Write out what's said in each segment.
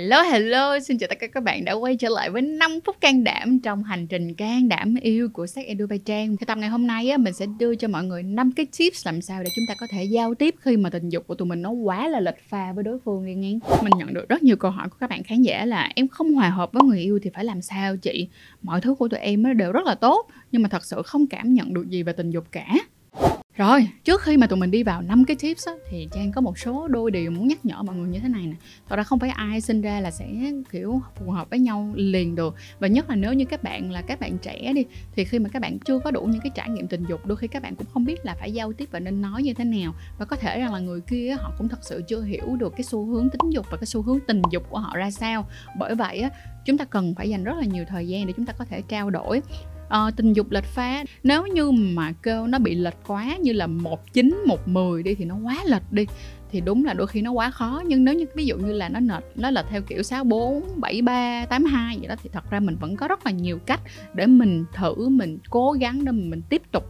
Hello hello, xin chào tất cả các bạn đã quay trở lại với 5 phút can đảm trong hành trình can đảm yêu của sách Edu Bay Trang. Thì tập ngày hôm nay á, mình sẽ đưa cho mọi người 5 cái tips làm sao để chúng ta có thể giao tiếp khi mà tình dục của tụi mình nó quá là lệch pha với đối phương đi nghe. Mình nhận được rất nhiều câu hỏi của các bạn khán giả là em không hòa hợp với người yêu thì phải làm sao chị? Mọi thứ của tụi em nó đều rất là tốt nhưng mà thật sự không cảm nhận được gì về tình dục cả rồi, trước khi mà tụi mình đi vào năm cái tips á, thì Trang có một số đôi điều muốn nhắc nhở mọi người như thế này nè. Thật ra không phải ai sinh ra là sẽ kiểu phù hợp với nhau liền được. Và nhất là nếu như các bạn là các bạn trẻ đi thì khi mà các bạn chưa có đủ những cái trải nghiệm tình dục, đôi khi các bạn cũng không biết là phải giao tiếp và nên nói như thế nào. Và có thể rằng là người kia họ cũng thật sự chưa hiểu được cái xu hướng tính dục và cái xu hướng tình dục của họ ra sao. Bởi vậy á, chúng ta cần phải dành rất là nhiều thời gian để chúng ta có thể trao đổi uh, tình dục lệch pha nếu như mà cơ nó bị lệch quá như là một chín một mười đi thì nó quá lệch đi thì đúng là đôi khi nó quá khó. Nhưng nếu như ví dụ như là nó lệch nó là theo kiểu 64, 73, 82 vậy đó thì thật ra mình vẫn có rất là nhiều cách để mình thử mình cố gắng để mình tiếp tục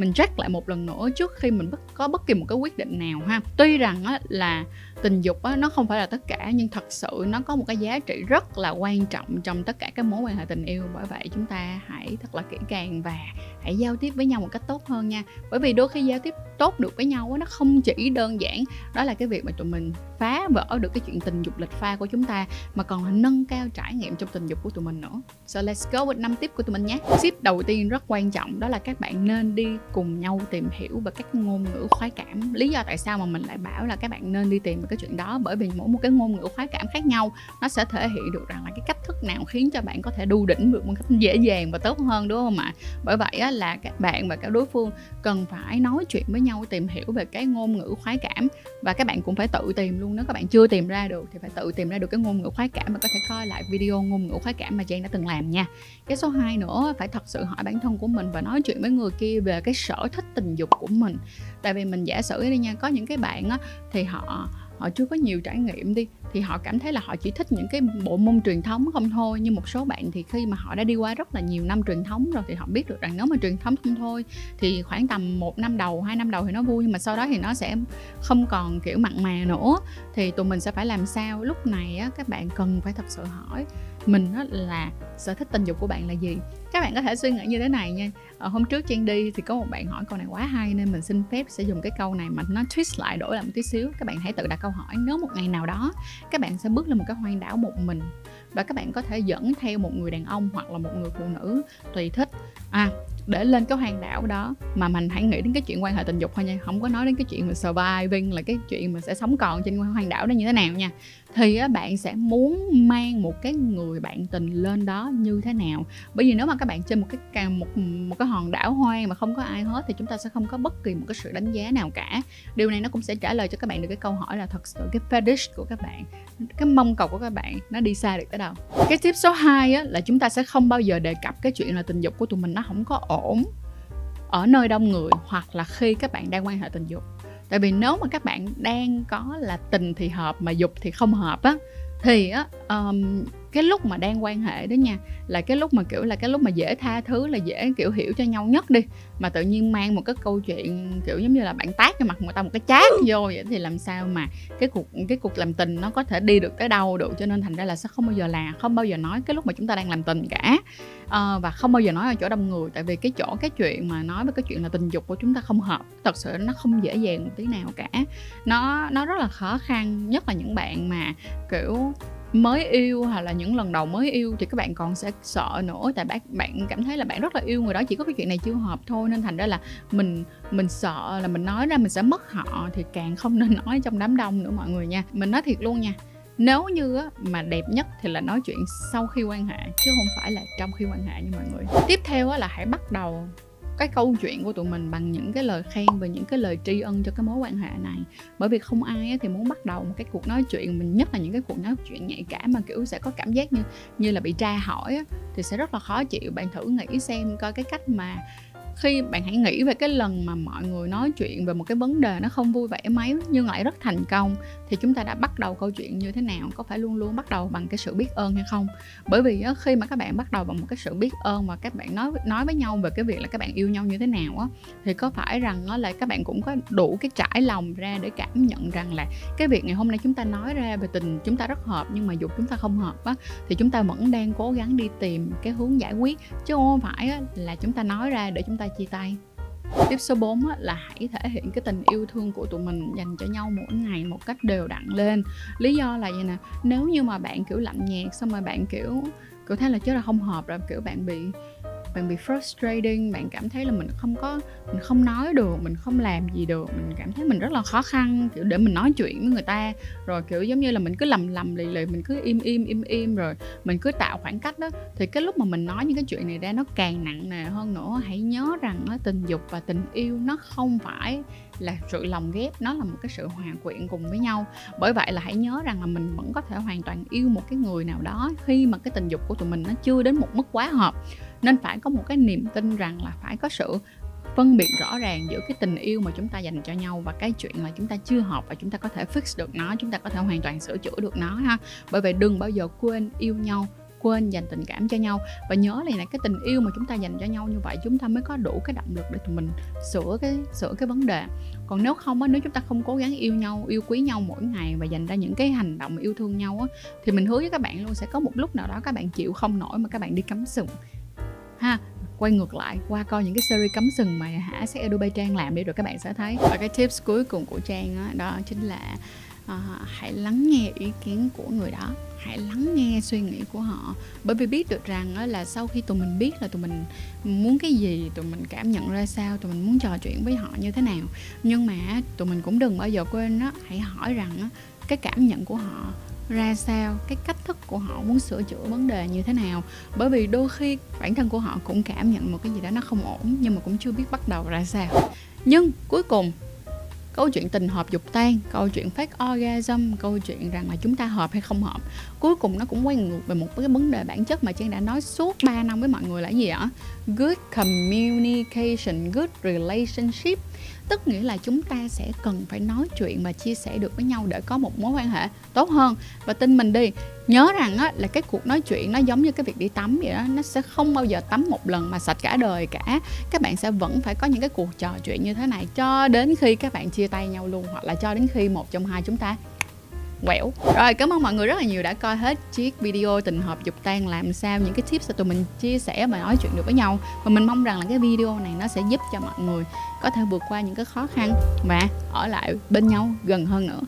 mình check lại một lần nữa trước khi mình có bất kỳ một cái quyết định nào ha. Tuy rằng á, là tình dục á, nó không phải là tất cả nhưng thật sự nó có một cái giá trị rất là quan trọng trong tất cả các mối quan hệ tình yêu. Bởi vậy chúng ta hãy thật là kỹ càng và hãy giao tiếp với nhau một cách tốt hơn nha. Bởi vì đôi khi giao tiếp tốt được với nhau á, nó không chỉ đơn giản đó là cái việc mà tụi mình phá vỡ được cái chuyện tình dục lệch pha của chúng ta mà còn là nâng cao trải nghiệm trong tình dục của tụi mình nữa. So let's go with năm tip của tụi mình nhé. Tip đầu tiên rất quan trọng đó là các bạn nên đi cùng nhau tìm hiểu về các ngôn ngữ khoái cảm. Lý do tại sao mà mình lại bảo là các bạn nên đi tìm cái chuyện đó bởi vì mỗi một cái ngôn ngữ khoái cảm khác nhau nó sẽ thể hiện được rằng là cái cách thức nào khiến cho bạn có thể đu đỉnh được một cách dễ dàng và tốt hơn đúng không ạ? Bởi vậy á, là các bạn và các đối phương cần phải nói chuyện với nhau tìm hiểu về cái ngôn ngữ khoái cảm và các bạn cũng phải tự tìm luôn. Nếu các bạn chưa tìm ra được thì phải tự tìm ra được cái ngôn ngữ khoái cảm và có thể coi lại video ngôn ngữ khoái cảm mà Trang đã từng làm nha. Cái số 2 nữa phải thật sự hỏi bản thân của mình và nói chuyện với người kia về cái sở thích tình dục của mình. Tại vì mình giả sử đi nha có những cái bạn á thì họ họ chưa có nhiều trải nghiệm đi thì họ cảm thấy là họ chỉ thích những cái bộ môn truyền thống không thôi. Nhưng một số bạn thì khi mà họ đã đi qua rất là nhiều năm truyền thống rồi thì họ biết được rằng nếu mà truyền thống không thôi thì khoảng tầm một năm đầu hai năm đầu thì nó vui nhưng mà sau đó thì nó sẽ không còn kiểu mặn mà nữa. Thì tụi mình sẽ phải làm sao? Lúc này á, các bạn cần phải thật sự hỏi mình á, là sở thích tình dục của bạn là gì? Các bạn có thể suy nghĩ như thế này nha. Ở hôm trước Trang đi thì có một bạn hỏi câu này quá hay nên mình xin phép sẽ dùng cái câu này mà nó twist lại đổi lại một tí xíu. Các bạn hãy tự đặt câu hỏi nếu một ngày nào đó các bạn sẽ bước lên một cái hoang đảo một mình và các bạn có thể dẫn theo một người đàn ông hoặc là một người phụ nữ tùy thích. À để lên cái hoang đảo đó mà mình hãy nghĩ đến cái chuyện quan hệ tình dục thôi nha không có nói đến cái chuyện mà surviving là cái chuyện mà sẽ sống còn trên hoang đảo đó như thế nào nha thì á, bạn sẽ muốn mang một cái người bạn tình lên đó như thế nào? Bởi vì nếu mà các bạn trên một cái một một cái hòn đảo hoang mà không có ai hết thì chúng ta sẽ không có bất kỳ một cái sự đánh giá nào cả. Điều này nó cũng sẽ trả lời cho các bạn được cái câu hỏi là thật sự cái fetish của các bạn cái mong cầu của các bạn nó đi xa được tới đâu? Cái tip số 2 á, là chúng ta sẽ không bao giờ đề cập cái chuyện là tình dục của tụi mình nó không có ổn ở nơi đông người hoặc là khi các bạn đang quan hệ tình dục tại vì nếu mà các bạn đang có là tình thì hợp mà dục thì không hợp á thì á um, cái lúc mà đang quan hệ đó nha là cái lúc mà kiểu là cái lúc mà dễ tha thứ là dễ kiểu hiểu cho nhau nhất đi. Mà tự nhiên mang một cái câu chuyện kiểu giống như là bạn tác cho mặt người ta một cái chát vô vậy thì làm sao mà cái cuộc cái cuộc làm tình nó có thể đi được tới đâu được. Cho nên thành ra là sẽ không bao giờ là không bao giờ nói cái lúc mà chúng ta đang làm tình cả. À, và không bao giờ nói ở chỗ đông người tại vì cái chỗ cái chuyện mà nói với cái chuyện là tình dục của chúng ta không hợp thật sự nó không dễ dàng một tí nào cả. Nó nó rất là khó khăn nhất là những bạn mà kiểu mới yêu hoặc là những lần đầu mới yêu thì các bạn còn sẽ sợ nữa. Tại bạn bạn cảm thấy là bạn rất là yêu người đó chỉ có cái chuyện này chưa hợp thôi. Nên thành ra là mình mình sợ là mình nói ra mình sẽ mất họ thì càng không nên nói trong đám đông nữa mọi người nha. Mình nói thiệt luôn nha nếu như á, mà đẹp nhất thì là nói chuyện sau khi quan hệ chứ không phải là trong khi quan hệ nha mọi người. Tiếp theo á, là hãy bắt đầu cái câu chuyện của tụi mình bằng những cái lời khen và những cái lời tri ân cho cái mối quan hệ này. Bởi vì không ai thì muốn bắt đầu một cái cuộc nói chuyện, mình nhất là những cái cuộc nói chuyện nhạy cảm mà, kiểu, sẽ có cảm giác như như là bị tra hỏi thì sẽ rất là khó chịu. Bạn thử nghĩ xem coi cái cách mà khi bạn hãy nghĩ về cái lần mà mọi người nói chuyện về một cái vấn đề nó không vui vẻ mấy nhưng lại rất thành công, thì chúng ta đã bắt đầu câu chuyện như thế nào? Có phải luôn luôn bắt đầu bằng cái sự biết ơn hay không? Bởi vì khi mà các bạn bắt đầu bằng một cái sự biết ơn và các bạn nói nói với nhau về cái việc là các bạn yêu nhau như thế nào á, thì có phải rằng là các bạn cũng có đủ cái trải lòng ra để cảm nhận rằng là cái việc ngày hôm nay chúng ta nói ra về tình chúng ta rất hợp nhưng mà dù chúng ta không hợp á, thì chúng ta vẫn đang cố gắng đi tìm cái hướng giải quyết. Chứ không phải là chúng ta nói ra để chúng ta chia tay. Tiếp số 4 là hãy thể hiện cái tình yêu thương của tụi mình dành cho nhau mỗi ngày một cách đều đặn lên. Lý do là vậy nè, nếu như mà bạn kiểu lạnh nhạt xong rồi bạn kiểu kiểu thấy là chứ là không hợp rồi kiểu bạn bị bạn bị frustrating, bạn cảm thấy là mình không có, mình không nói được, mình không làm gì được, mình cảm thấy mình rất là khó khăn, kiểu, để mình nói chuyện với người ta. Rồi, kiểu, giống như là mình cứ lầm lầm lì lì, mình cứ im im im im, rồi mình cứ tạo khoảng cách đó. Thì cái lúc mà mình nói những cái chuyện này ra nó càng nặng nề hơn nữa. Hãy nhớ rằng nó tình dục và tình yêu nó không phải là sự lồng ghép, nó là một cái sự hòa quyện cùng với nhau. Bởi vậy là hãy nhớ rằng là mình vẫn có thể hoàn toàn yêu một cái người nào đó khi mà cái tình dục của tụi mình nó chưa đến một mức quá hợp nên phải có một cái niềm tin rằng là phải có sự phân biệt rõ ràng giữa cái tình yêu mà chúng ta dành cho nhau và cái chuyện là chúng ta chưa hợp và chúng ta có thể fix được nó, chúng ta có thể hoàn toàn sửa chữa được nó ha. Bởi vậy đừng bao giờ quên yêu nhau, quên dành tình cảm cho nhau. Và nhớ là cái tình yêu mà chúng ta dành cho nhau như vậy, chúng ta mới có đủ cái động lực để tụi mình sửa cái sửa cái vấn đề. Còn nếu không á, nếu chúng ta không cố gắng yêu nhau, yêu quý nhau mỗi ngày và dành ra những cái hành động yêu thương nhau á, thì mình hứa với các bạn luôn sẽ có một lúc nào đó các bạn chịu không nổi mà các bạn đi cắm sừng ha. Quay ngược lại qua coi những cái series cấm sừng mà hả sẽ Dubai Trang làm đi rồi các bạn sẽ thấy. Và cái tips cuối cùng của Trang đó, đó chính là uh, hãy lắng nghe ý kiến của người đó. Hãy lắng nghe suy nghĩ của họ. Bởi vì biết được rằng đó là sau khi tụi mình biết là tụi mình muốn cái gì tụi mình cảm nhận ra sao tụi mình muốn trò chuyện với họ như thế nào. Nhưng mà tụi mình cũng đừng bao giờ quên đó hãy hỏi rằng đó, cái cảm nhận của họ ra sao, cái cách thức của họ muốn sửa chữa vấn đề như thế nào. Bởi vì đôi khi bản thân của họ cũng cảm nhận một cái gì đó nó không ổn, nhưng mà cũng chưa biết bắt đầu ra sao. Nhưng cuối cùng câu chuyện tình hợp dục tan, câu chuyện phát orgasm, câu chuyện rằng là chúng ta hợp hay không hợp cuối cùng nó cũng quay ngược về một cái vấn đề bản chất mà trang đã nói suốt 3 năm với mọi người là gì ạ? Good communication, good relationship. Tức nghĩa là chúng ta sẽ cần phải nói chuyện và chia sẻ được với nhau để có một mối quan hệ tốt hơn. Và tin mình đi nhớ rằng á, là cái cuộc nói chuyện nó giống như cái việc đi tắm vậy đó. Nó sẽ không bao giờ tắm một lần mà sạch cả đời cả. Các bạn sẽ vẫn phải có những cái cuộc trò chuyện như thế này cho đến khi các bạn chia tay nhau luôn hoặc là cho đến khi một trong hai chúng ta quẹo. Rồi cảm ơn mọi người rất là nhiều đã coi hết chiếc video tình hợp dục tan làm sao những cái tips mà tụi mình chia sẻ và nói chuyện được với nhau. Và mình mong rằng là cái video này nó sẽ giúp cho mọi người có thể vượt qua những cái khó khăn và ở lại bên nhau gần hơn nữa.